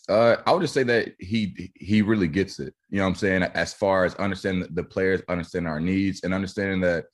Uh, I would just say that he he really gets it. You know what I'm saying? As far as understanding the players, understanding our needs, and understanding that,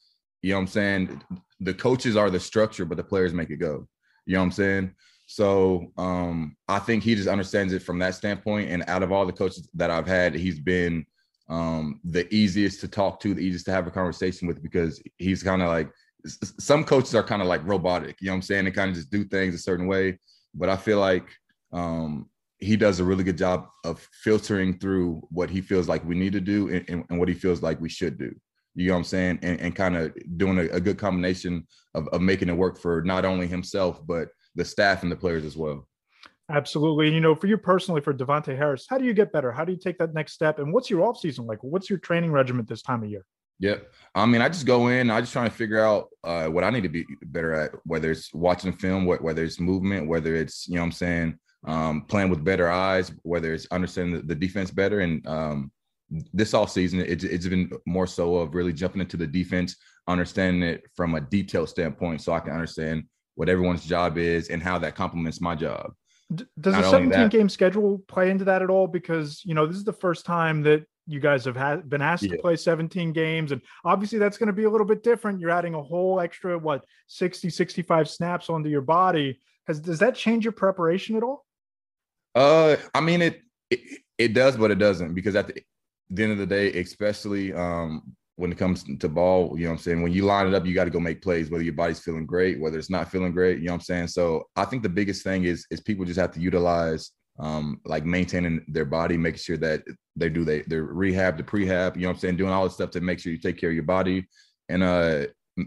you know what I'm saying, the coaches are the structure, but the players make it go. You know what I'm saying? So um, I think he just understands it from that standpoint. And out of all the coaches that I've had, he's been um, the easiest to talk to, the easiest to have a conversation with because he's kind of like some coaches are kind of like robotic. You know what I'm saying? They kind of just do things a certain way. But I feel like um, he does a really good job of filtering through what he feels like we need to do and, and, what he feels like we should do. You know what I'm saying? And, and kind of doing a, a, good combination of, of making it work for not only himself, but the staff and the players as well. Absolutely. You know, for you personally, for Davontae Harris, how do you get better? How do you take that next step? And what's your off season like? What's your training regimen this time of year? Yep. I mean, I just go in, I just trying to figure out uh, what I need to be better at, whether it's watching film, whether it's movement, whether it's, you know I'm saying, um, playing with better eyes, whether it's understanding the, the defense better. And um, this all season, it, it's been more so of really jumping into the defense, understanding it from a detailed standpoint, so I can understand what everyone's job is and how that complements my job. Does Not a 17 that, game schedule play into that at all? Because you know this is the first time that you guys have had, been asked yeah. to play 17 games and obviously that's going to be a little bit different you're adding a whole extra what 60 65 snaps onto your body has does that change your preparation at all uh, I mean it, it, it does, but it doesn't because at the, the end of the day, especially um when it comes to ball, you know what I'm saying? When you line it up, you got to go make plays, whether your body's feeling great, whether it's not feeling great, you know what I'm saying? So I think the biggest thing is is people just have to utilize um like maintaining their body, making sure that they do they their rehab, the prehab, you know what I'm saying, doing all the stuff to make sure you take care of your body and uh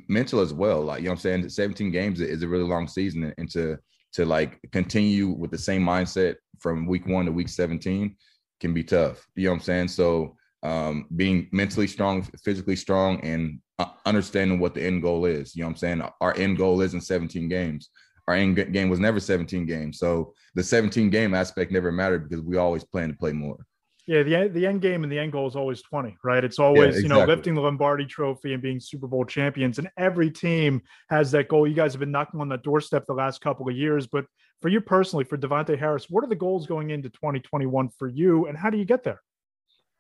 mental as well. Like, you know what I'm saying? 17 games is a really long season and to to like continue with the same mindset from week one to week 17 can be tough. You know what I'm saying? So um, being mentally strong, physically strong, and uh, understanding what the end goal is. You know what I'm saying? Our end goal isn't 17 games. Our end game was never 17 games. So the 17 game aspect never mattered because we always plan to play more. Yeah, the the end game and the end goal is always 20, right? It's always, yeah, exactly. you know, lifting the Lombardi trophy and being Super Bowl champions. And every team has that goal. You guys have been knocking on that doorstep the last couple of years. But for you personally, for Davontae Harris, what are the goals going into 2021 for you and how do you get there?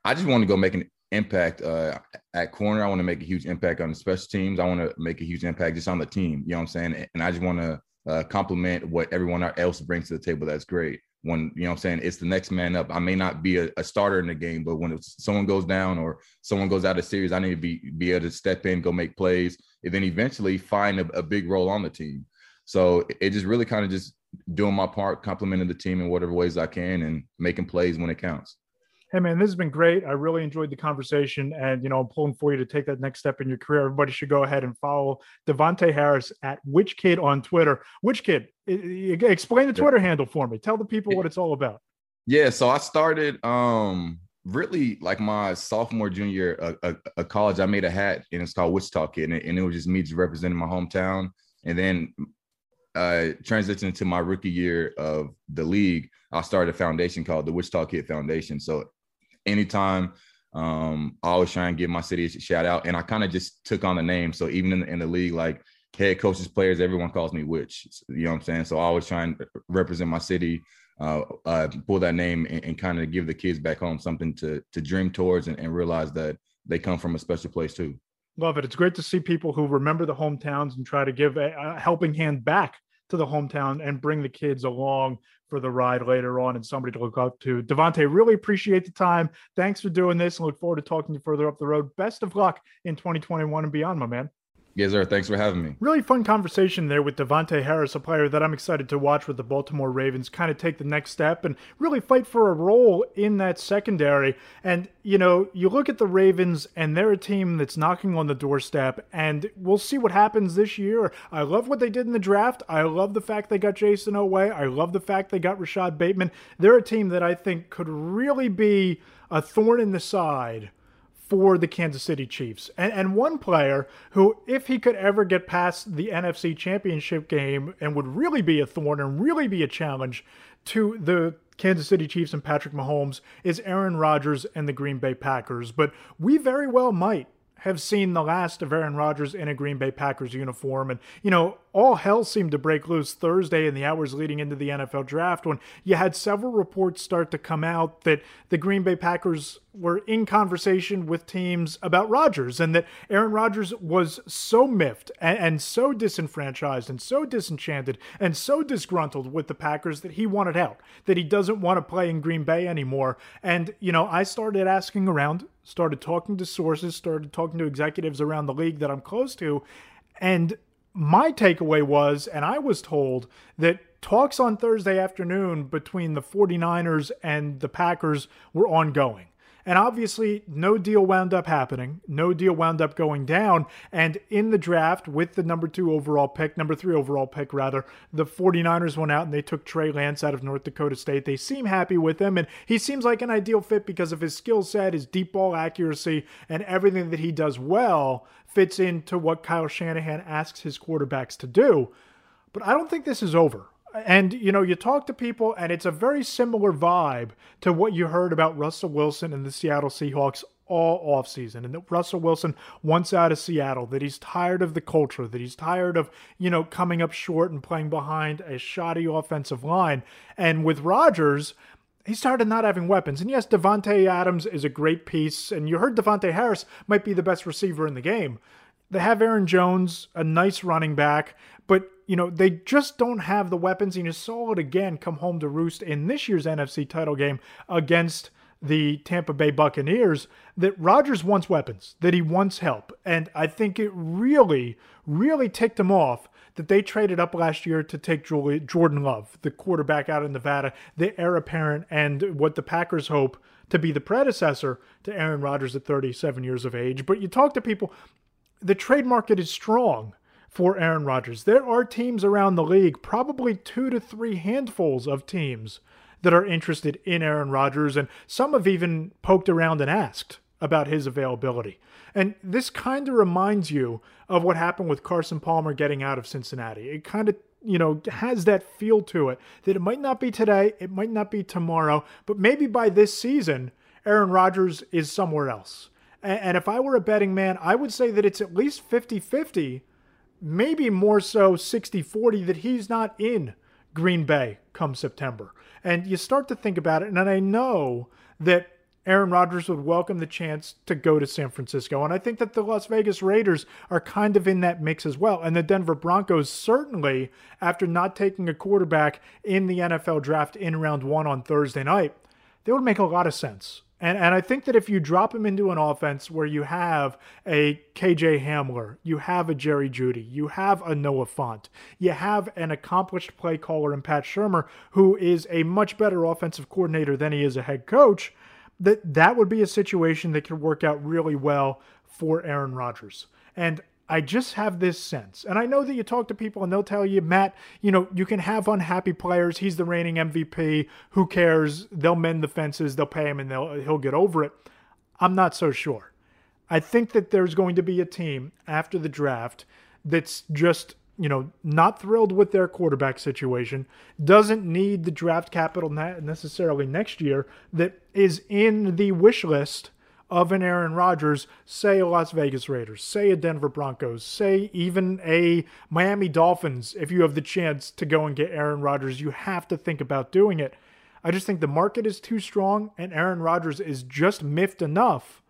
I just want to go make an impact uh, at corner. I want to make a huge impact on the special teams. I want to make a huge impact just on the team. You know what I'm saying? And I just want to uh, complement what everyone else brings to the table. That's great when you know I'm saying it's the next man up. I may not be a, a starter in the game, but when someone goes down or someone goes out of series, I need to be be able to step in, go make plays, and then eventually find a, a big role on the team. So it, it just really kind of just doing my part, complimenting the team in whatever ways I can, and making plays when it counts. Hey man, this has been great. I really enjoyed the conversation, and you know, I'm pulling for you to take that next step in your career. Everybody should go ahead and follow Davontae Harris at Which Kid on Twitter. Which Kid? Explain the Twitter yeah. handle for me. Tell the people what it's all about. Yeah, so I started um really like my sophomore junior a, a, a, college. I made a hat and it's called Wichita Kid, and it, and it was just me just representing my hometown. And then uh, transitioned into my rookie year of the league, I started a foundation called the Wichita Kid Foundation. So anytime um, I always try and give my city a shout out, and I kind of just took on the name. So even in the, in the league, like head coaches, players, everyone calls me Witch. You know what I'm saying? So I always try and represent my city, uh, uh, pull that name, and, and kind of give the kids back home something to to dream towards and, and realize that they come from a special place too. Love it. It's great to see people who remember the hometowns and try to give a, a helping hand back to the hometown and bring the kids along for the ride later on and somebody to look up to. Davontae, really appreciate the time. Thanks for doing this and look forward to talking to you further up the road. Best of luck in 2021 and beyond, my man. Yes, sir. Thanks for having me. Really fun conversation there with Davontae Harris, a player that I'm excited to watch with the Baltimore Ravens kind of take the next step and really fight for a role in that secondary. And, you know, you look at the Ravens and they're a team that's knocking on the doorstep, and we'll see what happens this year. I love what they did in the draft. I love the fact they got Jayson Oweh. I love the fact they got Rashod Bateman. They're a team that I think could really be a thorn in the side for the Kansas City Chiefs. And, and, one player who, if he could ever get past the NFC Championship game and would really be a thorn and really be a challenge to the Kansas City Chiefs and Patrick Mahomes, is Aaron Rodgers and the Green Bay Packers. But we very well might have seen the last of Aaron Rodgers in a Green Bay Packers uniform. And, you know, all hell seemed to break loose Thursday in the hours leading into the NFL draft when you had several reports start to come out that the Green Bay Packers were in conversation with teams about Rodgers and that Aaron Rodgers was so miffed and, and so disenfranchised and so disenchanted and so disgruntled with the Packers that he wanted out, that he doesn't want to play in Green Bay anymore. And, you know, I started asking around, started talking to sources, started talking to executives around the league that I'm close to, and my takeaway was, and I was told that talks on Thursday afternoon between the 49ers and the Packers were ongoing. And obviously, no deal wound up happening. No deal wound up going down. And in the draft, with the number two overall pick, number three overall pick, rather, the 49ers went out and they took Trey Lance out of North Dakota State. They seem happy with him. And he seems like an ideal fit because of his skill set, his deep ball accuracy, and everything that he does well fits into what Kyle Shanahan asks his quarterbacks to do. But I don't think this is over. And, you know, you talk to people, and it's a very similar vibe to what you heard about Russell Wilson and the Seattle Seahawks all offseason. And that Russell Wilson wants out of Seattle, that he's tired of the culture, that he's tired of, you know, coming up short and playing behind a shoddy offensive line. And with Rodgers, he started not having weapons. And yes, Davante Adams is a great piece, and you heard Davontae Harris might be the best receiver in the game. They have Aaron Jones, a nice running back, but you know they just don't have the weapons. And you saw it again come home to roost in this year's NFC title game against the Tampa Bay Buccaneers. That Rodgers wants weapons, that he wants help, and I think it really, really ticked him off that they traded up last year to take Jordan Love, the quarterback out of Nevada, the heir apparent, and what the Packers hope to be the predecessor to Aaron Rodgers at 37 years of age. But you talk to people, the trade market is strong for Aaron Rodgers. There are teams around the league, probably two to three handfuls of teams that are interested in Aaron Rodgers, and some have even poked around and asked about his availability. And this kind of reminds you of what happened with Carson Palmer getting out of Cincinnati. It kind of you know, has that feel to it that it might not be today, it might not be tomorrow, but maybe by this season, Aaron Rodgers is somewhere else. And if I were a betting man, I would say that it's at least 50 50, maybe more so 60 40, that he's not in Green Bay come September. And you start to think about it, and I know that Aaron Rodgers would welcome the chance to go to San Francisco. And I think that the Las Vegas Raiders are kind of in that mix as well. And the Denver Broncos, certainly, after not taking a quarterback in the NFL draft in round one on Thursday night, they would make a lot of sense. And, and I think that if you drop him into an offense where you have a KJ Hamler, you have a Jerry Jeudy, you have a Noah Fant, you have an accomplished play caller in Pat Shurmur, who is a much better offensive coordinator than he is a head coach, that that would be a situation that could work out really well for Aaron Rodgers. And I just have this sense, and I know that you talk to people and they'll tell you, Matt, you know, you can have unhappy players. He's the reigning MVP. Who cares? They'll mend the fences, they'll pay him, and they'll he'll get over it. I'm not so sure. I think that there's going to be a team after the draft that's just you know, not thrilled with their quarterback situation, doesn't need the draft capital necessarily next year, that is in the wish list of an Aaron Rodgers, say a Las Vegas Raiders, say a Denver Broncos, say even a Miami Dolphins, if you have the chance to go and get Aaron Rodgers, you have to think about doing it. I just think the market is too strong and Aaron Rodgers is just miffed enough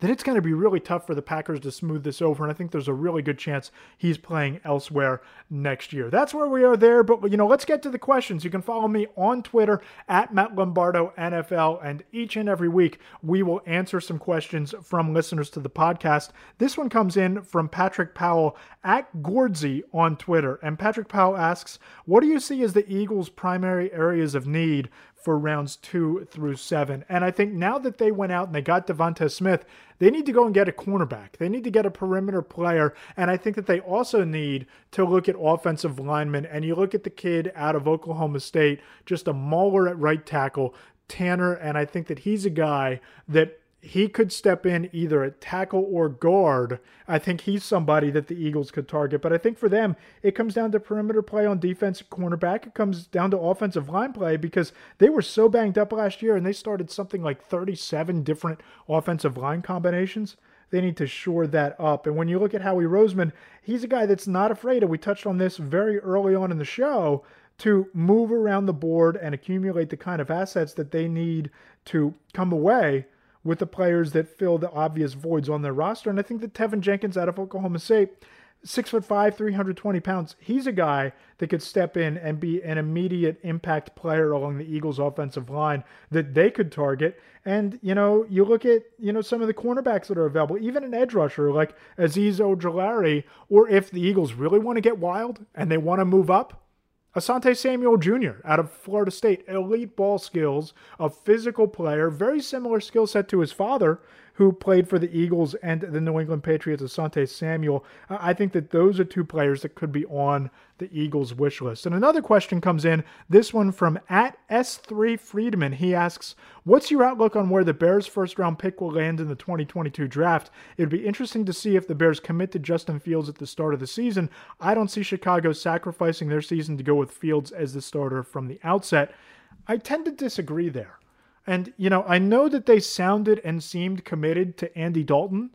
that it's going to be really tough for the Packers to smooth this over. And I think there's a really good chance he's playing elsewhere next year. That's where we are there. But, you know, let's get to the questions. You can follow me on Twitter at Matt Lombardo NFL. And each and every week, we will answer some questions from listeners to the podcast. This one comes in from Patrick Powell at Gordsey on Twitter. And Patrick Powell asks, What do you see as the Eagles' primary areas of need for rounds two through seven. And I think now that they went out and they got DeVonta Smith, they need to go and get a cornerback. They need to get a perimeter player. And I think that they also need to look at offensive linemen. And you look at the kid out of Oklahoma State, just a mauler at right tackle, Tanner. And I think that he's a guy that he could step in either at tackle or guard. I think he's somebody that the Eagles could target. But I think for them, it comes down to perimeter play on defense, cornerback. It comes down to offensive line play because they were so banged up last year and they started something like 37 different offensive line combinations. They need to shore that up. And when you look at Howie Roseman, he's a guy that's not afraid, and we touched on this very early on in the show, to move around the board and accumulate the kind of assets that they need to come away with the players that fill the obvious voids on their roster. And I think that Teven Jenkins out of Oklahoma State, six foot five, 320 pounds, he's a guy that could step in and be an immediate impact player along the Eagles offensive line that they could target. And, you know, you look at, you know, some of the cornerbacks that are available, even an edge rusher like Azeez Ojulari, or if the Eagles really want to get wild and they want to move up, Asante Samuel Jr. out of Florida State, elite ball skills, a physical player, very similar skill set to his father, who played for the Eagles and the New England Patriots, Asante Samuel. I think that those are two players that could be on the Eagles wish list. And another question comes in, this one from at S3 Friedman. He asks, What's your outlook on where the Bears' first round pick will land in the 2022 draft? It'd be interesting to see if the Bears commit to Justin Fields at the start of the season. I don't see Chicago sacrificing their season to go with Fields as the starter from the outset. I tend to disagree there. And, you know, I know that they sounded and seemed committed to Andy Dalton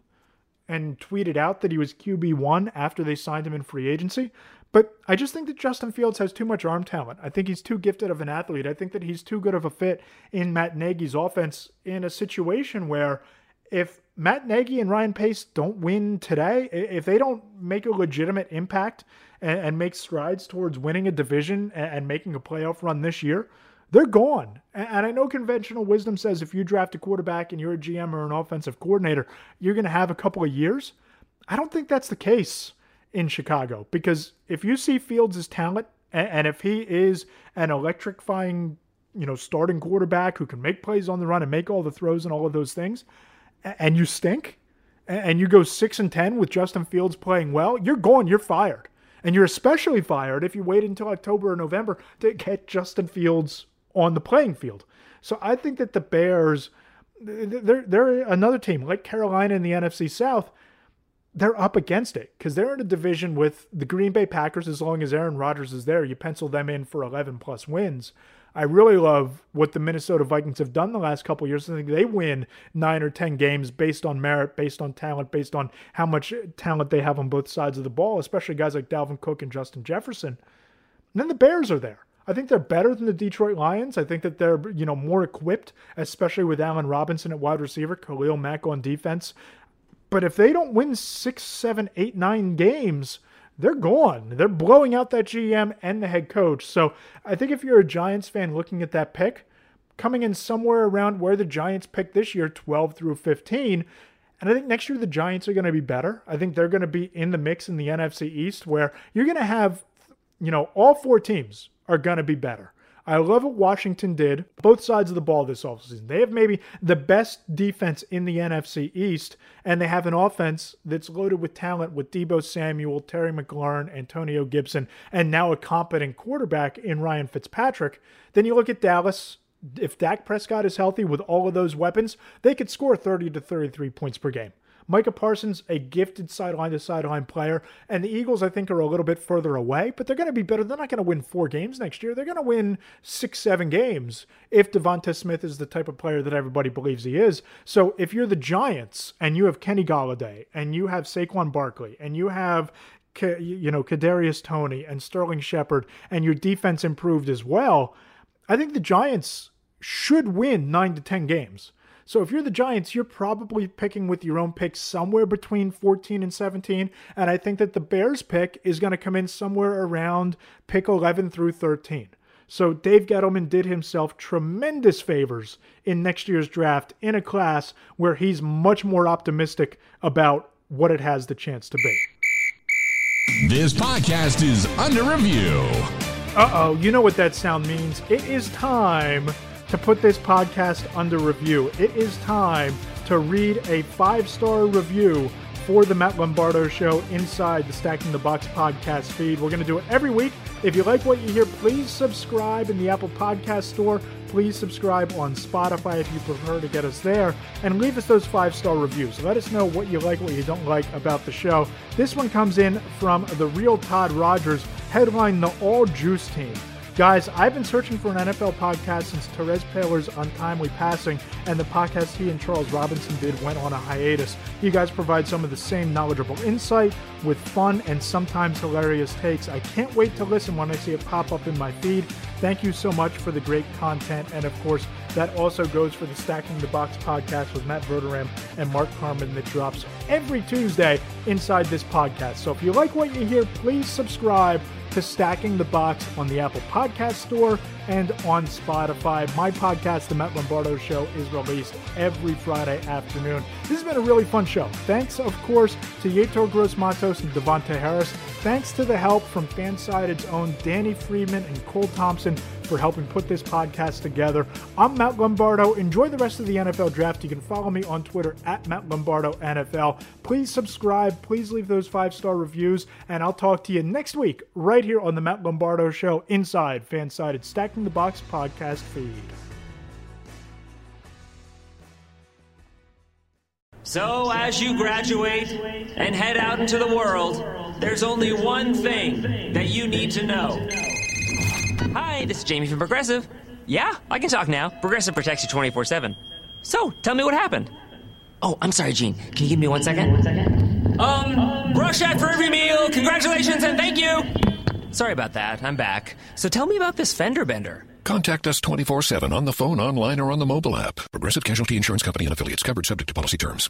and tweeted out that he was QB1 after they signed him in free agency. But I just think that Justin Fields has too much arm talent. I think he's too gifted of an athlete. I think that he's too good of a fit in Matt Nagy's offense in a situation where if Matt Nagy and Ryan Pace don't win today, if they don't make a legitimate impact and, make strides towards winning a division and making a playoff run this year, they're gone. And I know conventional wisdom says if you draft a quarterback and you're a GM or an offensive coordinator, you're going to have a couple of years. I don't think that's the case in Chicago because if you see Fields' talent and if he is an electrifying, you know, starting quarterback who can make plays on the run and make all the throws and all of those things, and you stink, and you go six and ten with Justin Fields playing well, you're going, you're fired. And you're especially fired if you wait until October or November to get Justin Fields on the playing field. So I think that the Bears, they're they're another team like Carolina in the NFC South. They're up against it because they're in a division with the Green Bay Packers. As long as Aaron Rodgers is there, you pencil them in for 11 plus wins. I really love what the Minnesota Vikings have done the last couple years. I think they win nine or 10 games based on merit, based on talent, based on how much talent they have on both sides of the ball, especially guys like Dalvin Cook and Justin Jefferson. And then the Bears are there. I think they're better than the Detroit Lions. I think that they're, you know, more equipped, especially with Allen Robinson at wide receiver, Khalil Mack on defense. But if they don't win six, seven, eight, nine games, they're gone. They're blowing out that GM and the head coach. So I think if you're a Giants fan looking at that pick, coming in somewhere around where the Giants picked this year, 12 through 15, and I think next year the Giants are going to be better. I think they're going to be in the mix in the NFC East where you're going to have, you know, all four teams are going to be better. I love what Washington did, both sides of the ball this offseason. They have maybe the best defense in the NFC East, and they have an offense that's loaded with talent with Deebo Samuel, Terry McLaurin, Antonio Gibson, and now a competent quarterback in Ryan Fitzpatrick. Then you look at Dallas. If Dak Prescott is healthy with all of those weapons, they could score 30 to 33 points per game. Micah Parsons, a gifted sideline to sideline player, and the Eagles, I think, are a little bit further away, but they're going to be better. They're not going to win four games next year. They're going to win six, seven games if DeVonta Smith is the type of player that everybody believes he is. So if you're the Giants and you have Kenny Golladay and you have Saquon Barkley and you have you know Kadarius Toney and Sterling Shepard, and your defense improved as well. I think the Giants should win nine to 10 games. So if you're the Giants, you're probably picking with your own pick somewhere between 14 and 17. And I think that the Bears pick is going to come in somewhere around pick 11 through 13. So Dave Gettleman did himself tremendous favors in next year's draft in a class where he's much more optimistic about what it has the chance to be. This podcast is under review. Uh oh, you know what that sound means. It is time to put this podcast under review. It is time to read a five star review for the Matt Lombardo Show inside the Stacking the Box podcast feed. We're going to do it every week. If you like what you hear, please subscribe in the Apple Podcast Store. Please subscribe on Spotify if you prefer to get us there. And leave us those five star reviews. Let us know what you like, what you don't like about the show. This one comes in from the real Todd Rogers, headline The All Juice Team. Guys, I've been searching for an NFL podcast since Terez Paylor's untimely passing, and the podcast he and Charles Robinson did went on a hiatus. You guys provide some of the same knowledgeable insight with fun and sometimes hilarious takes. I can't wait to listen when I see it pop up in my feed. Thank you so much for the great content, and of course, that also goes for the Stacking the Box podcast with Matt Verderame and Mark Carman that drops every Tuesday inside this podcast. So if you like what you hear, please subscribe to Stacking the Box on the Apple Podcast Store and on Spotify. My podcast, The Matt Lombardo Show, is released every Friday afternoon. This has been a really fun show. Thanks, of course, to Yetur Gross Matos and Davontae Harris. Thanks to the help from Fansided's own Danny Friedman and Cole Thompson for helping put this podcast together. I'm Matt Lombardo. Enjoy the rest of the NFL draft. You can follow me on Twitter at Matt Lombardo NFL. Please subscribe. Please leave those five star reviews. And I'll talk to you next week right here on the Matt Lombardo Show inside Fansided Stacking the Box podcast feed. So, as you graduate and head out into the world, there's only one thing that you need to know. Hi, this is Jamie from Progressive. Yeah, I can talk now. Progressive protects you 24 7. So, tell me what happened. Oh, I'm sorry, Gene. Can you give me one second? One second. Um, brush that for every meal. Congratulations and thank you. Sorry about that. I'm back. So tell me about this fender bender. Contact us 24 7 on the phone, online, or on the mobile app. Progressive Casualty Insurance Company and affiliates covered subject to policy terms.